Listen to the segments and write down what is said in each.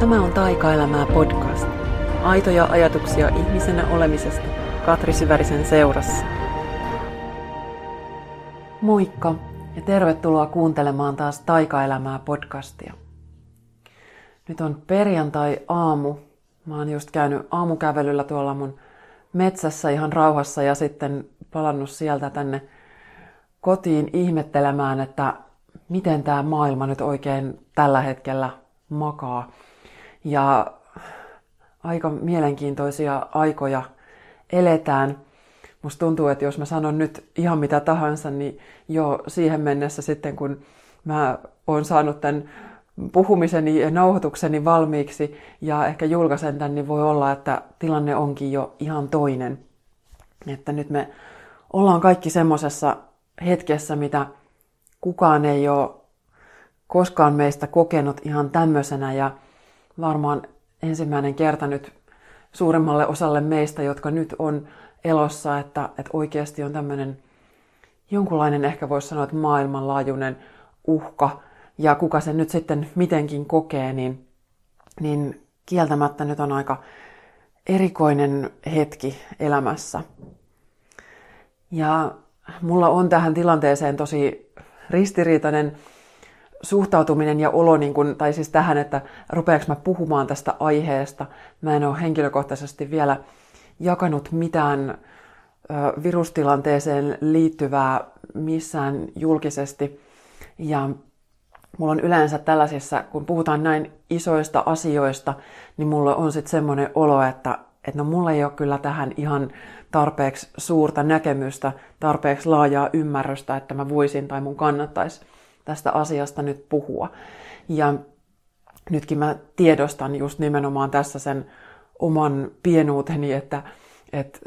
Tämä on Taikaelämää podcast. Aitoja ajatuksia ihmisenä olemisesta Katri Syvärisen seurassa. Moikka ja tervetuloa kuuntelemaan taas Taikaelämää podcastia. Nyt on perjantai-aamu. Mä oon just käynyt aamukävelyllä tuolla mun metsässä ihan rauhassa ja sitten palannut sieltä tänne kotiin ihmettelemään, että miten tämä maailma nyt oikein tällä hetkellä makaa. Ja aika mielenkiintoisia aikoja eletään. Musta tuntuu, että jos mä sanon nyt ihan mitä tahansa, niin jo siihen mennessä sitten, kun mä oon saanut tämän puhumiseni ja nauhoitukseni valmiiksi ja ehkä julkaisen tämän, niin voi olla, että tilanne onkin jo ihan toinen. Että nyt me ollaan kaikki semmoisessa hetkessä, mitä kukaan ei ole koskaan meistä kokenut ihan tämmöisenä ja varmaan ensimmäinen kerta nyt suuremmalle osalle meistä, jotka nyt on elossa, että, että oikeasti on tämmöinen jonkunlainen, ehkä voisi sanoa, että maailmanlaajuinen uhka, ja kuka sen nyt sitten mitenkin kokee, niin, niin kieltämättä nyt on aika erikoinen hetki elämässä. Ja mulla on tähän tilanteeseen tosi ristiriitainen suhtautuminen ja olo, niin kun, tai siis tähän, että rupeaks mä puhumaan tästä aiheesta. Mä en ole henkilökohtaisesti vielä jakanut mitään ö, virustilanteeseen liittyvää missään julkisesti. Ja mulla on yleensä tällaisissa, kun puhutaan näin isoista asioista, niin mulla on sitten semmoinen olo, että, että no mulla ei ole kyllä tähän ihan tarpeeksi suurta näkemystä, tarpeeksi laajaa ymmärrystä, että mä voisin tai mun kannattaisi tästä asiasta nyt puhua. Ja nytkin mä tiedostan just nimenomaan tässä sen oman pienuuteni, että, että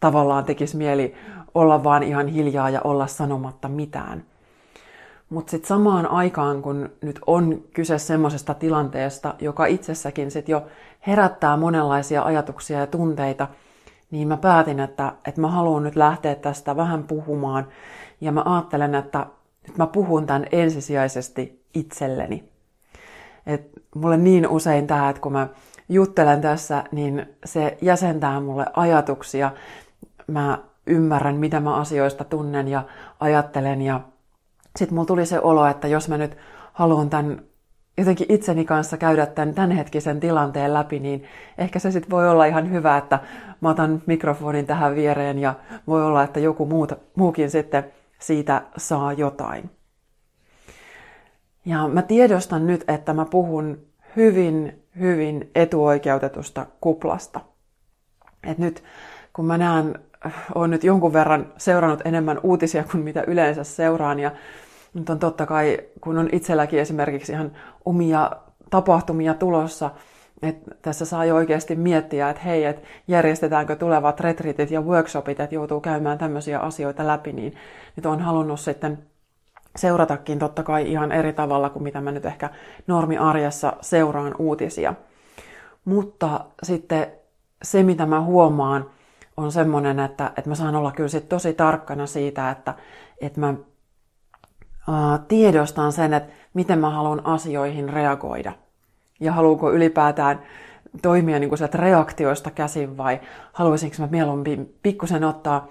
tavallaan tekisi mieli olla vaan ihan hiljaa ja olla sanomatta mitään. Mutta sitten samaan aikaan, kun nyt on kyse semmoisesta tilanteesta, joka itsessäkin sitten jo herättää monenlaisia ajatuksia ja tunteita, niin mä päätin, että, että mä haluan nyt lähteä tästä vähän puhumaan. Ja mä ajattelen, että nyt mä puhun tämän ensisijaisesti itselleni. Et mulle niin usein tämä, että kun mä juttelen tässä, niin se jäsentää mulle ajatuksia. Mä ymmärrän, mitä mä asioista tunnen ja ajattelen. Ja sitten mulla tuli se olo, että jos mä nyt haluan tämän jotenkin itseni kanssa käydä tämän tämänhetkisen tilanteen läpi, niin ehkä se sitten voi olla ihan hyvä, että mä otan mikrofonin tähän viereen ja voi olla, että joku muuta, muukin sitten siitä saa jotain. Ja mä tiedostan nyt, että mä puhun hyvin, hyvin etuoikeutetusta kuplasta. Et nyt kun mä näen, olen nyt jonkun verran seurannut enemmän uutisia kuin mitä yleensä seuraan ja nyt on totta kai, kun on itselläkin esimerkiksi ihan omia tapahtumia tulossa, että tässä saa jo oikeasti miettiä, että hei, että järjestetäänkö tulevat retriitit ja workshopit, että joutuu käymään tämmöisiä asioita läpi, niin nyt on halunnut sitten seuratakin totta kai ihan eri tavalla kuin mitä mä nyt ehkä normiarjessa seuraan uutisia. Mutta sitten se, mitä mä huomaan, on semmoinen, että, että mä saan olla kyllä sit tosi tarkkana siitä, että, että mä ää, tiedostan sen, että miten mä haluan asioihin reagoida. Ja haluanko ylipäätään toimia niin kuin sieltä reaktioista käsin vai haluaisinko mä mieluummin pikkusen ottaa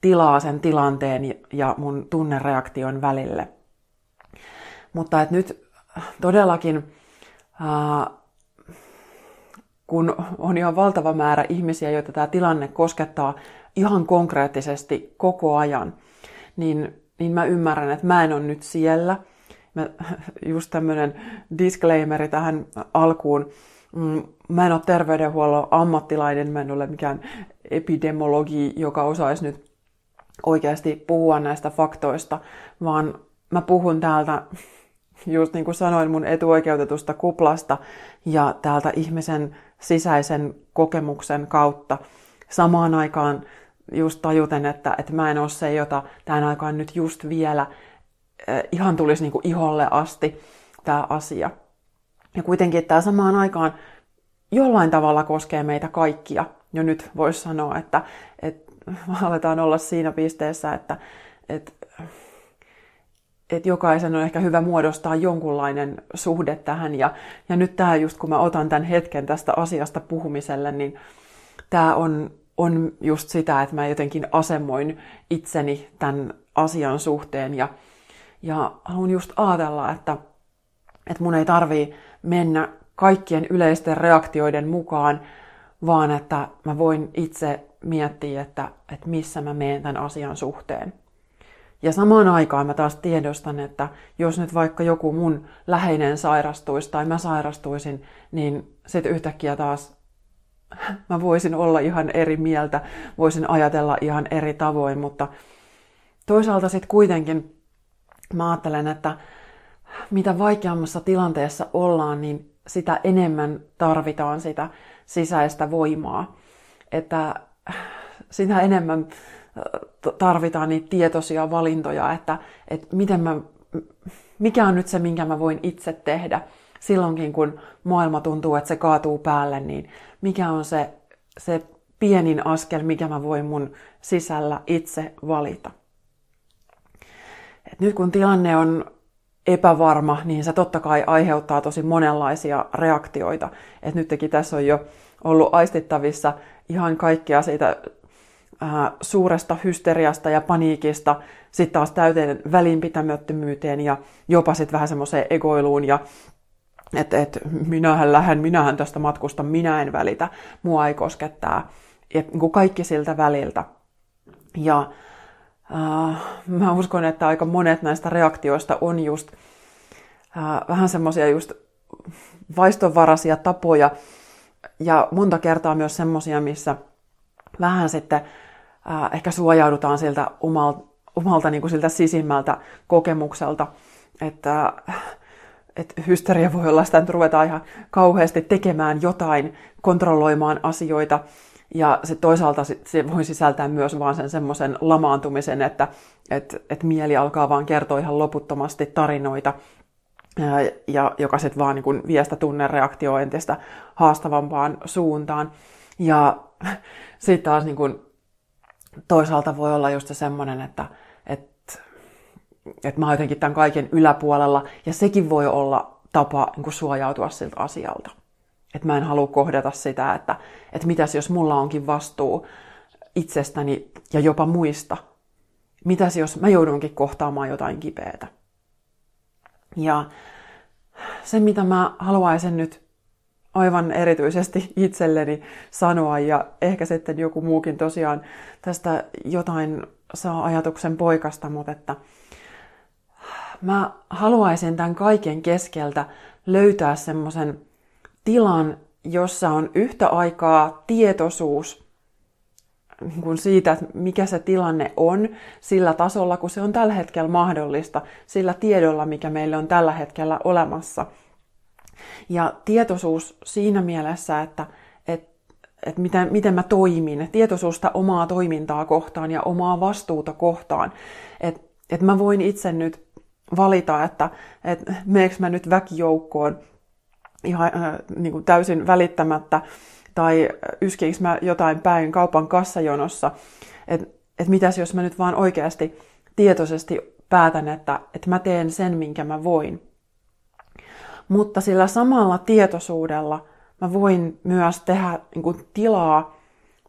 tilaa sen tilanteen ja mun tunnereaktion välille. Mutta että nyt todellakin, ää, kun on ihan valtava määrä ihmisiä, joita tämä tilanne koskettaa ihan konkreettisesti koko ajan, niin, niin mä ymmärrän, että mä en ole nyt siellä. Mä, just tämmöinen disclaimeri tähän alkuun. Mm, mä en ole terveydenhuollon ammattilainen, mä en ole mikään epidemiologi, joka osaisi nyt oikeasti puhua näistä faktoista, vaan mä puhun täältä, just niin kuin sanoin, mun etuoikeutetusta kuplasta ja täältä ihmisen sisäisen kokemuksen kautta. Samaan aikaan just tajuten, että, että mä en ole se, jota tämän aikaan nyt just vielä ihan tulisi niin kuin iholle asti tämä asia. Ja kuitenkin tämä samaan aikaan jollain tavalla koskee meitä kaikkia. Jo nyt voisi sanoa, että, että aletaan olla siinä pisteessä, että, että että jokaisen on ehkä hyvä muodostaa jonkunlainen suhde tähän. Ja, ja nyt tämä just kun mä otan tämän hetken tästä asiasta puhumiselle, niin tämä on, on just sitä, että mä jotenkin asemoin itseni tämän asian suhteen. Ja, ja haluan just ajatella, että, että mun ei tarvii mennä kaikkien yleisten reaktioiden mukaan, vaan että mä voin itse miettiä, että, että missä mä menen tämän asian suhteen. Ja samaan aikaan mä taas tiedostan, että jos nyt vaikka joku mun läheinen sairastuisi tai mä sairastuisin, niin sitten yhtäkkiä taas mä voisin olla ihan eri mieltä, voisin ajatella ihan eri tavoin, mutta toisaalta sitten kuitenkin mä ajattelen, että mitä vaikeammassa tilanteessa ollaan, niin sitä enemmän tarvitaan sitä sisäistä voimaa. Että sitä enemmän tarvitaan niitä tietoisia valintoja, että, että miten mä, mikä on nyt se, minkä mä voin itse tehdä silloinkin, kun maailma tuntuu, että se kaatuu päälle, niin mikä on se, se pienin askel, mikä mä voin mun sisällä itse valita. Nyt kun tilanne on epävarma, niin se totta kai aiheuttaa tosi monenlaisia reaktioita. Et nytkin tässä on jo ollut aistittavissa ihan kaikkia siitä äh, suuresta hysteriasta ja paniikista, sitten taas täyteen välinpitämättömyyteen ja jopa sitten vähän semmoiseen egoiluun ja että et, minähän lähden, minähän tästä matkusta, minä en välitä, mua ei koskettaa. Et, niin kuin kaikki siltä väliltä. Ja äh, mä uskon, että aika monet näistä reaktioista on just äh, vähän semmoisia just vaistonvaraisia tapoja. Ja monta kertaa myös semmoisia, missä vähän sitten äh, ehkä suojaudutaan siltä omalta, omalta niin kuin siltä sisimmältä kokemukselta, että että hysteria voi olla sitä, että ruvetaan ihan kauheasti tekemään jotain, kontrolloimaan asioita, ja se toisaalta se voi sisältää myös vaan sen semmoisen lamaantumisen, että et, et mieli alkaa vaan kertoa ihan loputtomasti tarinoita, ja joka sitten vaan niin vie sitä tunnereaktioa entistä haastavampaan suuntaan. Ja sitten taas niin kuin, toisaalta voi olla just se semmoinen, että, että, että mä oon jotenkin tämän kaiken yläpuolella, ja sekin voi olla tapa niin suojautua siltä asialta. Että mä en halua kohdata sitä, että, että mitäs jos mulla onkin vastuu itsestäni ja jopa muista. Mitäs jos mä joudunkin kohtaamaan jotain kipeätä. Ja se, mitä mä haluaisin nyt aivan erityisesti itselleni sanoa ja ehkä sitten joku muukin tosiaan tästä jotain saa ajatuksen poikasta, mutta että mä haluaisin tämän kaiken keskeltä löytää semmoisen tilan, jossa on yhtä aikaa tietoisuus niin kuin siitä, että mikä se tilanne on sillä tasolla, kun se on tällä hetkellä mahdollista, sillä tiedolla, mikä meille on tällä hetkellä olemassa – ja tietoisuus siinä mielessä, että, että, että miten, miten mä toimin, tietoisuusta omaa toimintaa kohtaan ja omaa vastuuta kohtaan. Että, että mä voin itse nyt valita, että, että meneekö mä nyt väkijoukkoon ihan äh, niin kuin täysin välittämättä, tai yskiinkö mä jotain päin kaupan kassajonossa, että et mitäs jos mä nyt vaan oikeasti tietoisesti päätän, että, että mä teen sen, minkä mä voin mutta sillä samalla tietoisuudella mä voin myös tehdä niin kuin, tilaa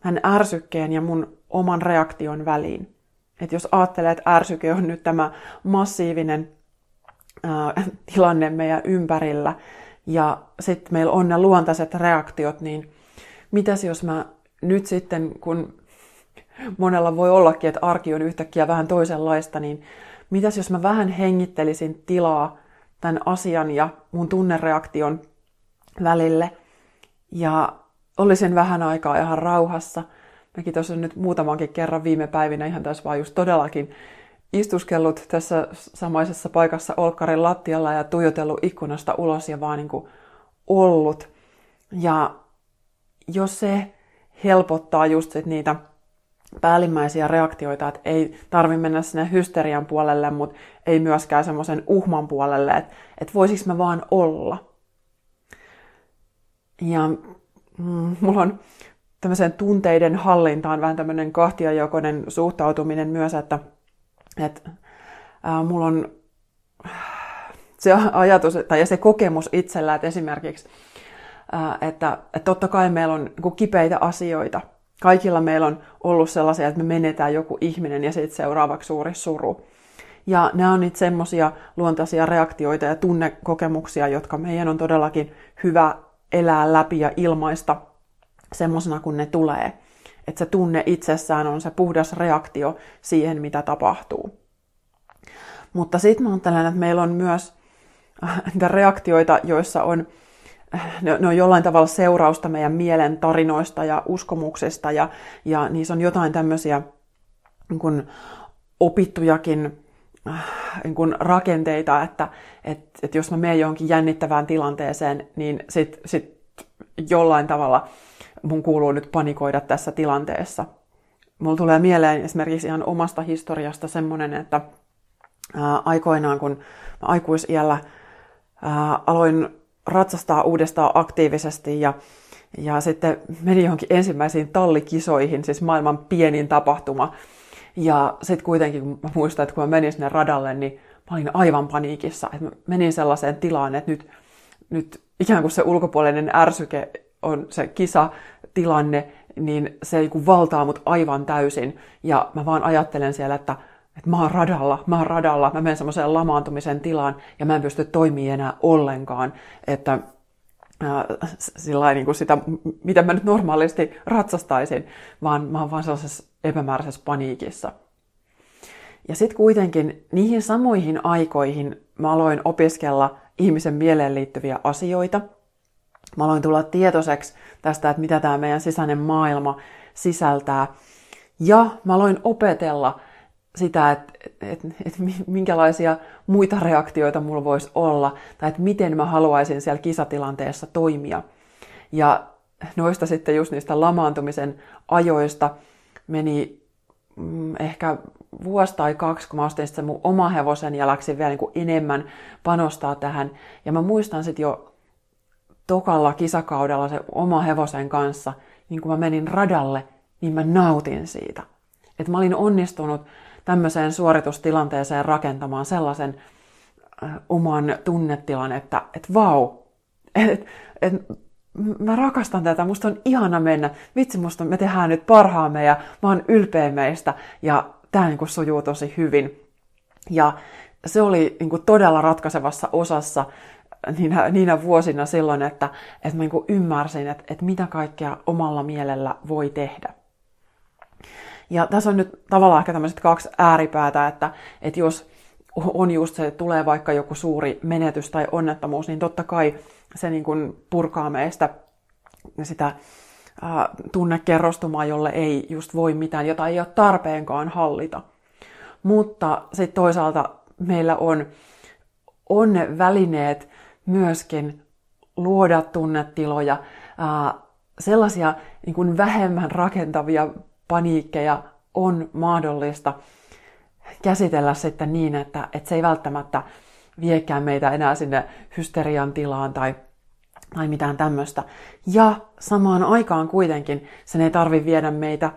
tämän ärsykkeen ja mun oman reaktion väliin. Et jos ajattelee, että ärsyke on nyt tämä massiivinen ää, tilanne meidän ympärillä ja sitten meillä on ne luontaiset reaktiot, niin mitäs jos mä nyt sitten, kun monella voi ollakin, että arki on yhtäkkiä vähän toisenlaista, niin mitäs jos mä vähän hengittelisin tilaa tämän asian ja mun tunnereaktion välille. Ja olisin vähän aikaa ihan rauhassa. Mäkin tuossa nyt muutamankin kerran viime päivinä ihan tässä vaan just todellakin istuskellut tässä samaisessa paikassa Olkkarin lattialla ja tuijotellut ikkunasta ulos ja vaan niin kuin ollut. Ja jos se helpottaa just sit niitä päällimmäisiä reaktioita, että ei tarvi mennä sinne hysterian puolelle, mutta ei myöskään semmoisen uhman puolelle, että, että voisiko mä vaan olla. Ja mm, mulla on tämmöisen tunteiden hallintaan vähän tämmöinen kahtiajokoinen suhtautuminen myös, että, että ää, mulla on se ajatus tai se kokemus itsellä, että esimerkiksi, että, että totta kai meillä on niin kipeitä asioita. Kaikilla meillä on ollut sellaisia, että me menetään joku ihminen ja sitten seuraavaksi suuri suru. Ja nämä on niitä semmoisia luontaisia reaktioita ja tunnekokemuksia, jotka meidän on todellakin hyvä elää läpi ja ilmaista semmoisena kuin ne tulee. Että se tunne itsessään on se puhdas reaktio siihen, mitä tapahtuu. Mutta sitten mä ajattelen, että meillä on myös äh, niitä reaktioita, joissa on, äh, ne, ne on jollain tavalla seurausta meidän mielen tarinoista ja uskomuksista, ja, ja niissä on jotain tämmöisiä niin opittujakin äh, niin rakenteita, että et, et jos mä menen johonkin jännittävään tilanteeseen, niin sit, sit jollain tavalla mun kuuluu nyt panikoida tässä tilanteessa. Mulla tulee mieleen esimerkiksi ihan omasta historiasta semmoinen, että aikoinaan kun mä aikuisiällä aloin ratsastaa uudestaan aktiivisesti ja, ja sitten menin johonkin ensimmäisiin tallikisoihin, siis maailman pienin tapahtuma. Ja sitten kuitenkin, kun mä muistan, että kun mä menin sinne radalle, niin mä olin aivan paniikissa. Että mä menin sellaiseen tilaan, että nyt, nyt ikään kuin se ulkopuolinen ärsyke on se kisatilanne, niin se niin valtaa mut aivan täysin. Ja mä vaan ajattelen siellä, että, että mä oon radalla, mä oon radalla, mä menen semmoiseen lamaantumisen tilaan ja mä en pysty toimimaan enää ollenkaan. Että sillä niin kuin sitä, mitä mä nyt normaalisti ratsastaisin, vaan mä oon vaan sellaisessa epämääräisessä paniikissa. Ja sitten kuitenkin niihin samoihin aikoihin mä aloin opiskella ihmisen mieleen liittyviä asioita – Mä aloin tulla tietoiseksi tästä, että mitä tämä meidän sisäinen maailma sisältää. Ja mä aloin opetella sitä, että, että, että minkälaisia muita reaktioita mulla voisi olla, tai että miten mä haluaisin siellä kisatilanteessa toimia. Ja noista sitten just niistä lamaantumisen ajoista meni mm, ehkä vuosi tai kaksi, kun mä ostin sitten mun oma hevosen ja läksin vielä niin kuin enemmän panostaa tähän. Ja mä muistan sitten jo tokalla kisakaudella se oma hevosen kanssa, niin kun mä menin radalle, niin mä nautin siitä. Että mä olin onnistunut tämmöiseen suoritustilanteeseen rakentamaan sellaisen äh, oman tunnetilan, että et vau, et, et, mä rakastan tätä, musta on ihana mennä, vitsi musta me tehdään nyt parhaamme ja mä oon ylpeä meistä ja tää niin sujuu tosi hyvin. Ja se oli niin todella ratkaisevassa osassa niinä, niinä vuosina silloin, että, että mä niin ymmärsin, että, että mitä kaikkea omalla mielellä voi tehdä. Ja tässä on nyt tavallaan ehkä tämmöiset kaksi ääripäätä, että, että jos on just se, että tulee vaikka joku suuri menetys tai onnettomuus, niin totta kai se niin kuin purkaa meistä sitä äh, tunnekerrostumaa, jolle ei just voi mitään, jota ei ole tarpeenkaan hallita. Mutta sitten toisaalta meillä on, on ne välineet myöskin luoda tunnetiloja, sellaisia niin kuin vähemmän rakentavia paniikkeja on mahdollista käsitellä sitten niin, että, että se ei välttämättä viekään meitä enää sinne hysterian tilaan tai, tai mitään tämmöistä. Ja samaan aikaan kuitenkin sen ei tarvi viedä meitä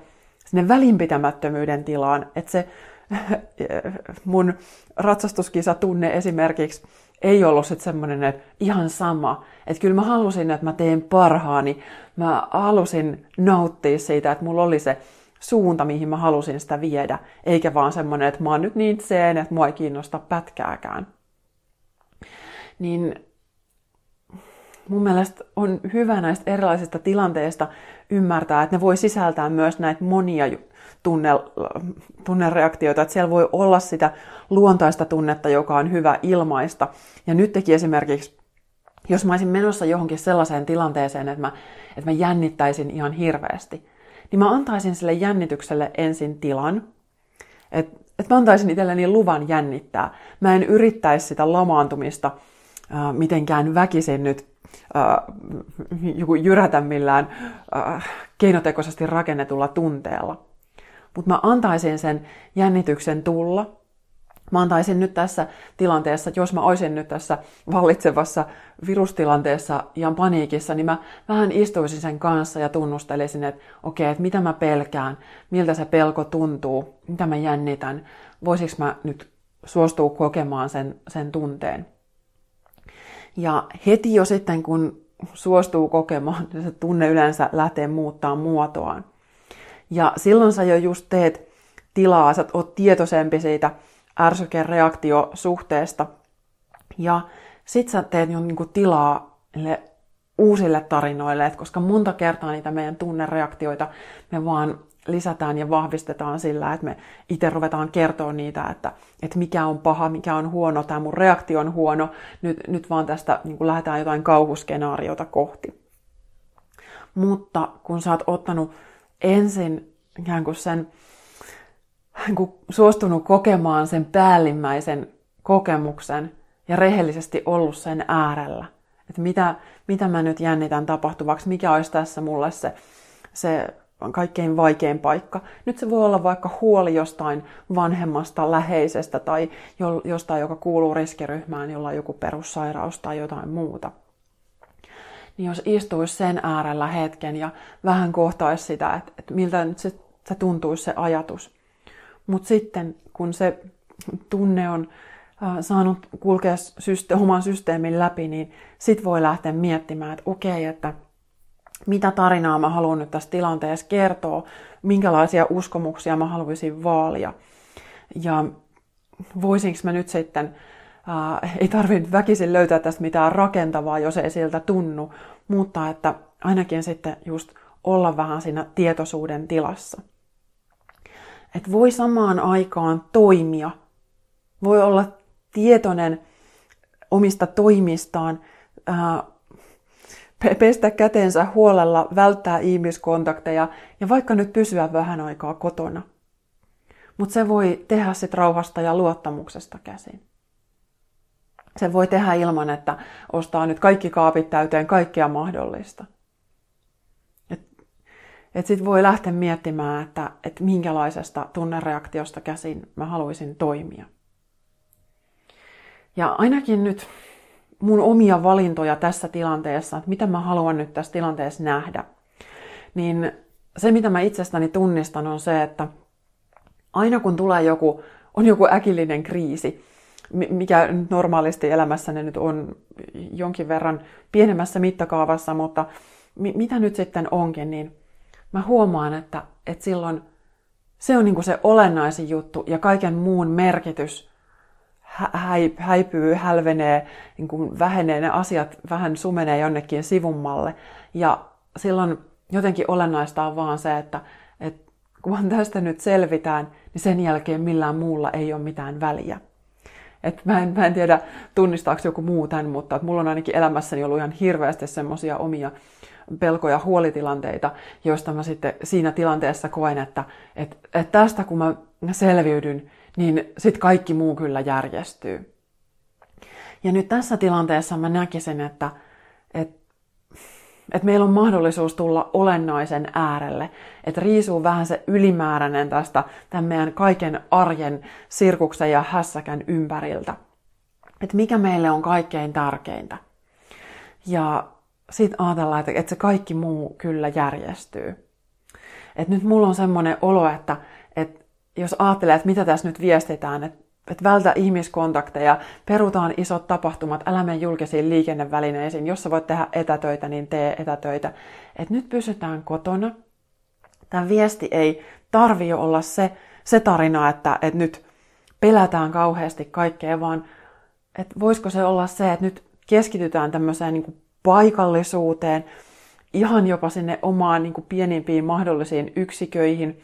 sinne välinpitämättömyyden tilaan, että se mun ratsastuskisatunne esimerkiksi ei ollut sitten semmoinen, että ihan sama. Että kyllä mä halusin, että mä teen parhaani. Mä halusin nauttia siitä, että mulla oli se suunta, mihin mä halusin sitä viedä. Eikä vaan semmoinen, että mä oon nyt niin seen, että mua ei kiinnosta pätkääkään. Niin mun mielestä on hyvä näistä erilaisista tilanteista ymmärtää, että ne voi sisältää myös näitä monia tunne, tunnereaktioita, että siellä voi olla sitä luontaista tunnetta, joka on hyvä ilmaista. Ja nyt teki esimerkiksi, jos mä olisin menossa johonkin sellaiseen tilanteeseen, että mä, että mä jännittäisin ihan hirveästi, niin mä antaisin sille jännitykselle ensin tilan, että että mä antaisin itselleni luvan jännittää. Mä en yrittäisi sitä lamaantumista äh, mitenkään väkisin nyt äh, jyrätä millään äh, keinotekoisesti rakennetulla tunteella. Mutta mä antaisin sen jännityksen tulla. Mä antaisin nyt tässä tilanteessa, jos mä olisin nyt tässä vallitsevassa virustilanteessa ja paniikissa, niin mä vähän istuisin sen kanssa ja tunnustelisin, että okei, okay, että mitä mä pelkään, miltä se pelko tuntuu, mitä mä jännitän, voisiko mä nyt suostuu kokemaan sen, sen tunteen. Ja heti jo sitten, kun suostuu kokemaan, niin se tunne yleensä lähtee muuttaa muotoaan. Ja silloin sä jo just teet tilaa, sä oot tietoisempi siitä ärsykereaktiosuhteesta. Ja sit sä teet jo niinku tilaa uusille tarinoille, että koska monta kertaa niitä meidän tunnereaktioita me vaan lisätään ja vahvistetaan sillä, että me itse ruvetaan kertoa niitä, että, että mikä on paha, mikä on huono, tämä mun reaktio on huono, nyt, nyt vaan tästä niin lähdetään jotain kauhuskenaariota kohti. Mutta kun sä oot ottanut ensin ikään kuin sen, niin kuin suostunut kokemaan sen päällimmäisen kokemuksen ja rehellisesti ollut sen äärellä, että mitä, mitä mä nyt jännitän tapahtuvaksi, mikä olisi tässä mulle se, se kaikkein vaikein paikka. Nyt se voi olla vaikka huoli jostain vanhemmasta, läheisestä tai jostain, joka kuuluu riskiryhmään, jolla on joku perussairaus tai jotain muuta. Niin jos istuisi sen äärellä hetken ja vähän kohtaisi sitä, että, että miltä nyt se, se tuntuisi se ajatus. Mutta sitten kun se tunne on äh, saanut kulkea syste- oman systeemin läpi, niin sit voi lähteä miettimään, että okei, että mitä tarinaa mä haluan nyt tässä tilanteessa kertoa, minkälaisia uskomuksia mä haluaisin vaalia. Ja voisinko mä nyt sitten, äh, ei tarvitse väkisin löytää tästä mitään rakentavaa, jos ei siltä tunnu, mutta että ainakin sitten just olla vähän siinä tietoisuuden tilassa. Että voi samaan aikaan toimia, voi olla tietoinen omista toimistaan, äh, pestä kätensä huolella, välttää ihmiskontakteja ja vaikka nyt pysyä vähän aikaa kotona. Mutta se voi tehdä sit rauhasta ja luottamuksesta käsin. Se voi tehdä ilman, että ostaa nyt kaikki kaapit täyteen kaikkea mahdollista. Et, et sitten voi lähteä miettimään, että et minkälaisesta tunnereaktiosta käsin mä haluaisin toimia. Ja ainakin nyt mun omia valintoja tässä tilanteessa, että mitä mä haluan nyt tässä tilanteessa nähdä, niin se, mitä mä itsestäni tunnistan, on se, että aina kun tulee joku, on joku äkillinen kriisi, mikä normaalisti elämässäni nyt on jonkin verran pienemmässä mittakaavassa, mutta mitä nyt sitten onkin, niin mä huomaan, että, että silloin se on niin se olennaisin juttu ja kaiken muun merkitys häipyy, hälvenee, niin kuin vähenee, ne asiat vähän sumenee jonnekin sivummalle. Ja silloin jotenkin olennaista on vaan se, että, että kun tästä nyt selvitään, niin sen jälkeen millään muulla ei ole mitään väliä. Et mä, en, mä en tiedä, tunnistaako joku muu tämän, mutta että mulla on ainakin elämässäni ollut ihan hirveästi semmoisia omia pelkoja, huolitilanteita, joista mä sitten siinä tilanteessa koen, että, että, että tästä kun mä selviydyn, niin sitten kaikki muu kyllä järjestyy. Ja nyt tässä tilanteessa mä näkisin, että, että, että meillä on mahdollisuus tulla olennaisen äärelle, että riisuu vähän se ylimääräinen tästä tämän meidän kaiken arjen sirkuksen ja hässäkän ympäriltä. Että mikä meille on kaikkein tärkeintä. Ja sitten ajatellaan, että, että se kaikki muu kyllä järjestyy. Et nyt mulla on semmoinen olo, että, että jos ajattelee, että mitä tässä nyt viestitään, että, että vältä ihmiskontakteja, perutaan isot tapahtumat, älä mene julkisiin liikennevälineisiin, jos sä voit tehdä etätöitä, niin tee etätöitä. Että nyt pysytään kotona. Tämä viesti ei tarvi olla se, se tarina, että, että nyt pelätään kauheasti kaikkea, vaan että voisiko se olla se, että nyt keskitytään tämmöiseen niin paikallisuuteen, ihan jopa sinne omaan niin pienimpiin mahdollisiin yksiköihin,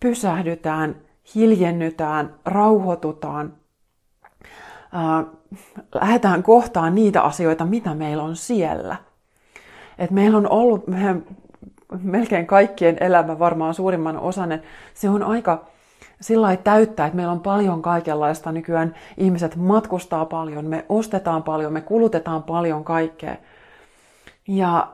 pysähdytään, hiljennytään, rauhoitutaan, lähdetään kohtaan niitä asioita, mitä meillä on siellä. Et meillä on ollut meidän, melkein kaikkien elämä, varmaan suurimman osan, se on aika sillä täyttää, että meillä on paljon kaikenlaista nykyään. Ihmiset matkustaa paljon, me ostetaan paljon, me kulutetaan paljon kaikkea. Ja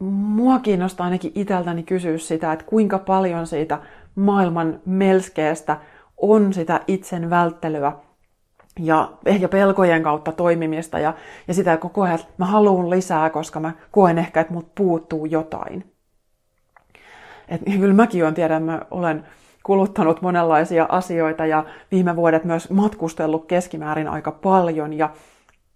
mua kiinnostaa ainakin itseltäni kysyä sitä, että kuinka paljon siitä maailman melskeestä on sitä itsen välttelyä ja ehkä pelkojen kautta toimimista ja, ja sitä koko ajan, että mä haluan lisää, koska mä koen ehkä, että mut puuttuu jotain. Et kyllä mäkin olen, tiedän, mä olen kuluttanut monenlaisia asioita ja viime vuodet myös matkustellut keskimäärin aika paljon ja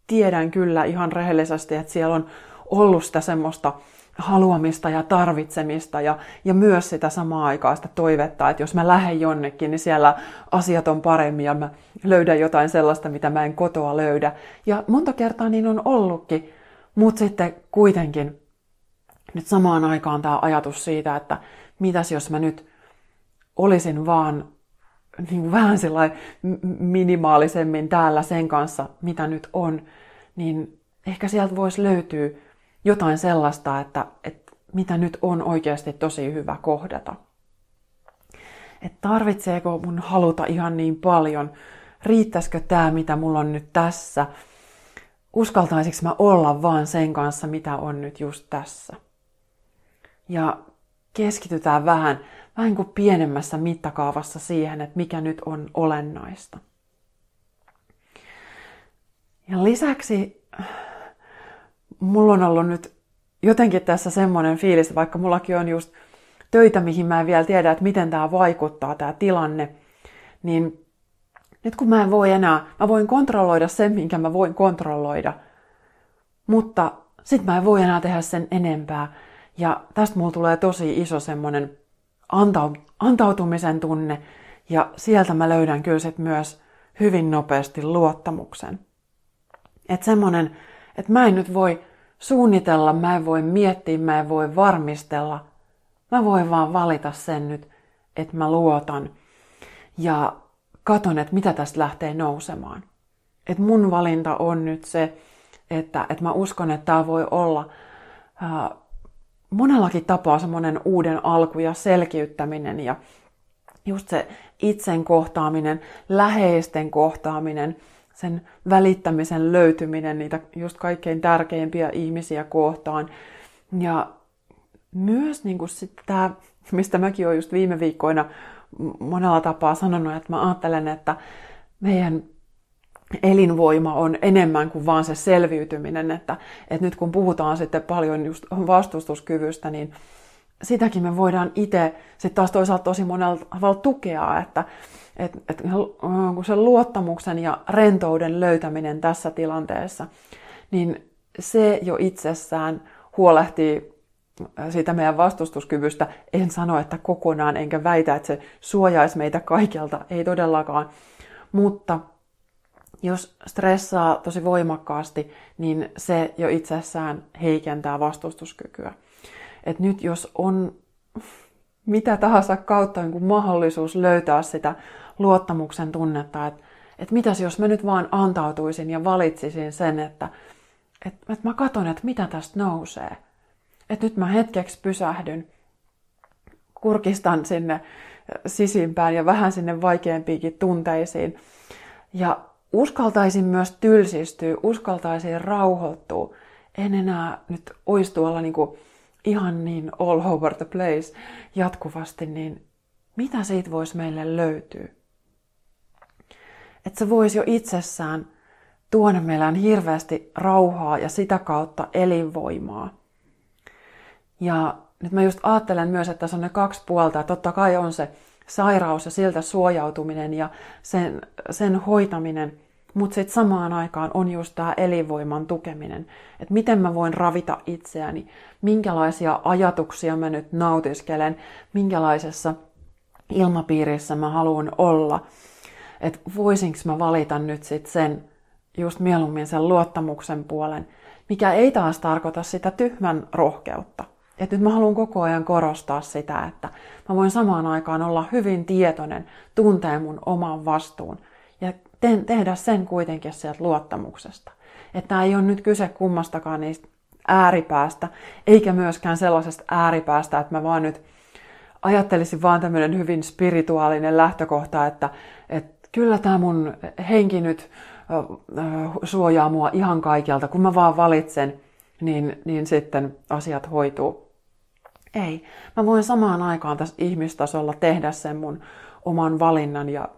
tiedän kyllä ihan rehellisesti, että siellä on ollut sitä semmoista haluamista ja tarvitsemista ja, ja myös sitä samaa aikaa sitä toivetta, että jos mä lähden jonnekin, niin siellä asiat on paremmin ja mä löydän jotain sellaista, mitä mä en kotoa löydä. Ja monta kertaa niin on ollutkin, mutta sitten kuitenkin nyt samaan aikaan tämä ajatus siitä, että mitäs jos mä nyt olisin vaan niin vähän minimaalisemmin täällä sen kanssa, mitä nyt on, niin ehkä sieltä voisi löytyä jotain sellaista, että, että mitä nyt on oikeasti tosi hyvä kohdata. Että tarvitseeko mun haluta ihan niin paljon? Riittäisikö tämä, mitä mulla on nyt tässä? Uskaltaisinko mä olla vaan sen kanssa, mitä on nyt just tässä? Ja keskitytään vähän, vähän kuin pienemmässä mittakaavassa siihen, että mikä nyt on olennaista. Ja lisäksi mulla on ollut nyt jotenkin tässä semmoinen fiilis, vaikka mullakin on just töitä, mihin mä en vielä tiedä, että miten tämä vaikuttaa, tämä tilanne, niin nyt kun mä en voi enää, mä voin kontrolloida sen, minkä mä voin kontrolloida, mutta sit mä en voi enää tehdä sen enempää. Ja tästä mulla tulee tosi iso semmoinen antautumisen tunne, ja sieltä mä löydän kyllä sit myös hyvin nopeasti luottamuksen. Että semmoinen, että mä en nyt voi suunnitella, mä en voi miettiä, mä en voi varmistella. Mä voin vaan valita sen nyt, että mä luotan ja katon, että mitä tästä lähtee nousemaan. Että mun valinta on nyt se, että, että mä uskon, että tämä voi olla ää, monellakin tapaa semmoinen uuden alku ja selkiyttäminen ja just se itsen kohtaaminen, läheisten kohtaaminen – sen välittämisen löytyminen niitä just kaikkein tärkeimpiä ihmisiä kohtaan. Ja myös niin kuin sit tämä, mistä mäkin olen just viime viikkoina monella tapaa sanonut, että mä ajattelen, että meidän elinvoima on enemmän kuin vaan se selviytyminen, että, että nyt kun puhutaan sitten paljon just vastustuskyvystä, niin sitäkin me voidaan itse sitten taas toisaalta tosi monella tavalla tukea, että, että, että kun se luottamuksen ja rentouden löytäminen tässä tilanteessa, niin se jo itsessään huolehtii siitä meidän vastustuskyvystä. En sano, että kokonaan, enkä väitä, että se suojaisi meitä kaikelta, ei todellakaan. Mutta jos stressaa tosi voimakkaasti, niin se jo itsessään heikentää vastustuskykyä. Et nyt jos on mitä tahansa kautta niin mahdollisuus löytää sitä luottamuksen tunnetta, että, että mitäs jos mä nyt vaan antautuisin ja valitsisin sen, että, että, että mä katson, että mitä tästä nousee. Että nyt mä hetkeksi pysähdyn, kurkistan sinne sisimpään ja vähän sinne vaikeampiinkin tunteisiin. Ja uskaltaisin myös tylsistyä, uskaltaisin rauhoittua. En enää nyt olisi tuolla niin kuin ihan niin all over the place jatkuvasti, niin mitä siitä voisi meille löytyä? Että se voisi jo itsessään tuoda meillä hirveästi rauhaa ja sitä kautta elinvoimaa. Ja nyt mä just ajattelen myös, että tässä on ne kaksi puolta. Totta kai on se sairaus ja siltä suojautuminen ja sen, sen hoitaminen – mutta sitten samaan aikaan on just tämä elinvoiman tukeminen, että miten mä voin ravita itseäni, minkälaisia ajatuksia mä nyt nautiskelen, minkälaisessa ilmapiirissä mä haluan olla. Että voisinko mä valita nyt sitten sen, just mieluummin sen luottamuksen puolen, mikä ei taas tarkoita sitä tyhmän rohkeutta. Että nyt mä haluan koko ajan korostaa sitä, että mä voin samaan aikaan olla hyvin tietoinen, tuntee mun oman vastuun te- tehdä sen kuitenkin sieltä luottamuksesta. Että ei ole nyt kyse kummastakaan niistä ääripäästä, eikä myöskään sellaisesta ääripäästä, että mä vaan nyt ajattelisin vaan tämmöinen hyvin spirituaalinen lähtökohta, että, että kyllä tämä mun henki nyt suojaa mua ihan kaikelta, kun mä vaan valitsen, niin, niin sitten asiat hoituu. Ei. Mä voin samaan aikaan tässä ihmistasolla tehdä sen mun oman valinnan ja,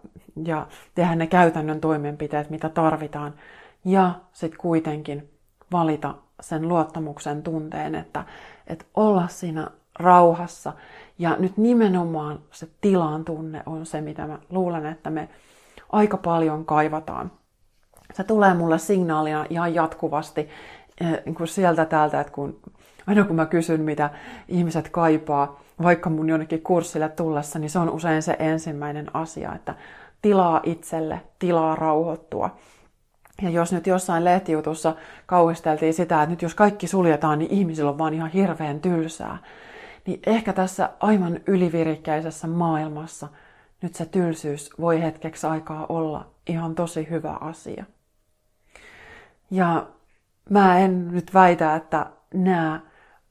ja tehdä ne käytännön toimenpiteet, mitä tarvitaan. Ja sitten kuitenkin valita sen luottamuksen tunteen, että, että olla siinä rauhassa. Ja nyt nimenomaan se tilan tunne on se, mitä mä luulen, että me aika paljon kaivataan. Se tulee mulle signaalina ihan jatkuvasti niin kuin sieltä täältä, että kun, aina kun mä kysyn, mitä ihmiset kaipaa, vaikka mun jonnekin kurssille tullessa, niin se on usein se ensimmäinen asia, että tilaa itselle, tilaa rauhoittua. Ja jos nyt jossain lehtijutussa kauhisteltiin sitä, että nyt jos kaikki suljetaan, niin ihmisillä on vaan ihan hirveän tylsää, niin ehkä tässä aivan ylivirikkäisessä maailmassa nyt se tylsyys voi hetkeksi aikaa olla ihan tosi hyvä asia. Ja mä en nyt väitä, että nämä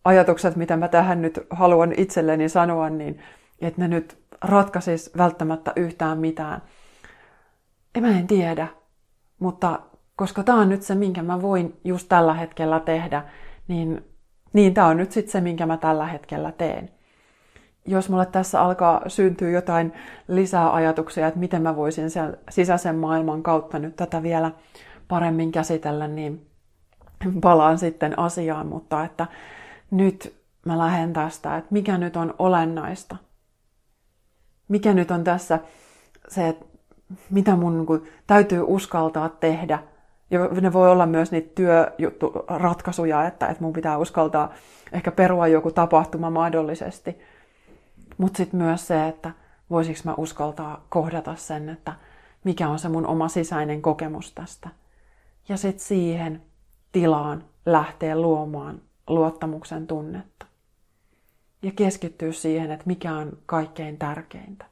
ajatukset, mitä mä tähän nyt haluan itselleni sanoa, niin että ne nyt ratkaisis välttämättä yhtään mitään. En mä en tiedä, mutta koska tämä on nyt se, minkä mä voin just tällä hetkellä tehdä, niin, niin tämä on nyt sitten se, minkä mä tällä hetkellä teen. Jos mulle tässä alkaa syntyä jotain lisää ajatuksia, että miten mä voisin sen sisäisen maailman kautta nyt tätä vielä paremmin käsitellä, niin palaan sitten asiaan, mutta että nyt mä lähden tästä, että mikä nyt on olennaista. Mikä nyt on tässä se, että mitä mun niin täytyy uskaltaa tehdä. Ja ne voi olla myös niitä työratkaisuja, että, että mun pitää uskaltaa ehkä perua joku tapahtuma mahdollisesti. Mutta sitten myös se, että voisiko mä uskaltaa kohdata sen, että mikä on se mun oma sisäinen kokemus tästä. Ja sitten siihen tilaan lähtee luomaan luottamuksen tunnetta. Ja keskittyä siihen, että mikä on kaikkein tärkeintä.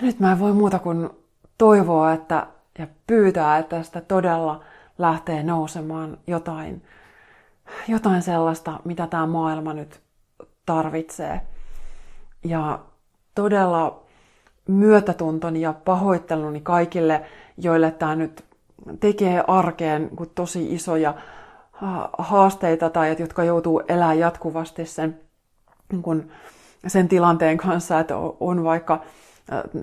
Nyt mä en voi muuta kuin toivoa että, ja pyytää, että tästä todella lähtee nousemaan jotain, jotain sellaista, mitä tämä maailma nyt tarvitsee. Ja todella myötätuntoni ja pahoitteluni kaikille, joille tämä nyt tekee arkeen tosi isoja haasteita tai jotka joutuu elämään jatkuvasti sen, niin sen tilanteen kanssa, että on vaikka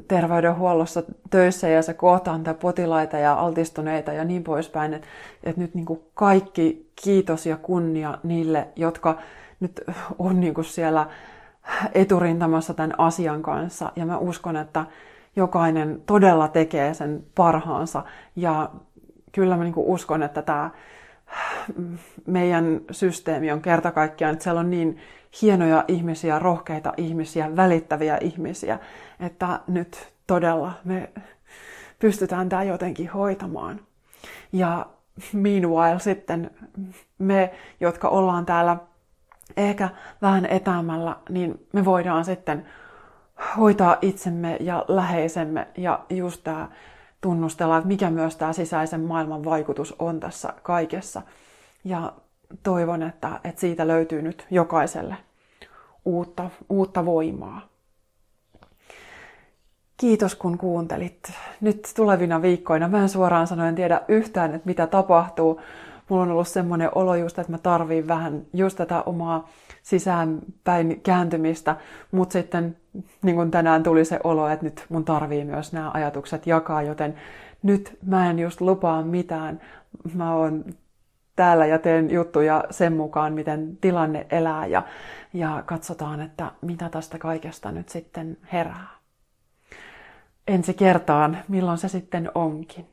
terveydenhuollossa töissä ja se kohtaan niitä potilaita ja altistuneita ja niin poispäin. Että et nyt niin kuin kaikki kiitos ja kunnia niille, jotka nyt on niin kuin siellä eturintamassa tämän asian kanssa. Ja mä uskon, että jokainen todella tekee sen parhaansa. Ja kyllä mä niin kuin uskon, että tämä meidän systeemi on kerta kaikkiaan, että siellä on niin hienoja ihmisiä, rohkeita ihmisiä, välittäviä ihmisiä, että nyt todella me pystytään tämä jotenkin hoitamaan. Ja meanwhile sitten me, jotka ollaan täällä ehkä vähän etäämällä, niin me voidaan sitten hoitaa itsemme ja läheisemme ja just tämä tunnustella, että mikä myös tämä sisäisen maailman vaikutus on tässä kaikessa. Ja toivon, että, että siitä löytyy nyt jokaiselle uutta, uutta voimaa. Kiitos kun kuuntelit. Nyt tulevina viikkoina, mä en suoraan sanoen tiedä yhtään, että mitä tapahtuu. Mulla on ollut semmoinen olo just, että mä tarviin vähän just tätä omaa sisäänpäin kääntymistä, mutta sitten niin kuin tänään tuli se olo, että nyt mun tarvii myös nämä ajatukset jakaa, joten nyt mä en just lupaa mitään. Mä oon täällä ja teen juttuja sen mukaan, miten tilanne elää ja, ja katsotaan, että mitä tästä kaikesta nyt sitten herää. Ensi kertaan, milloin se sitten onkin.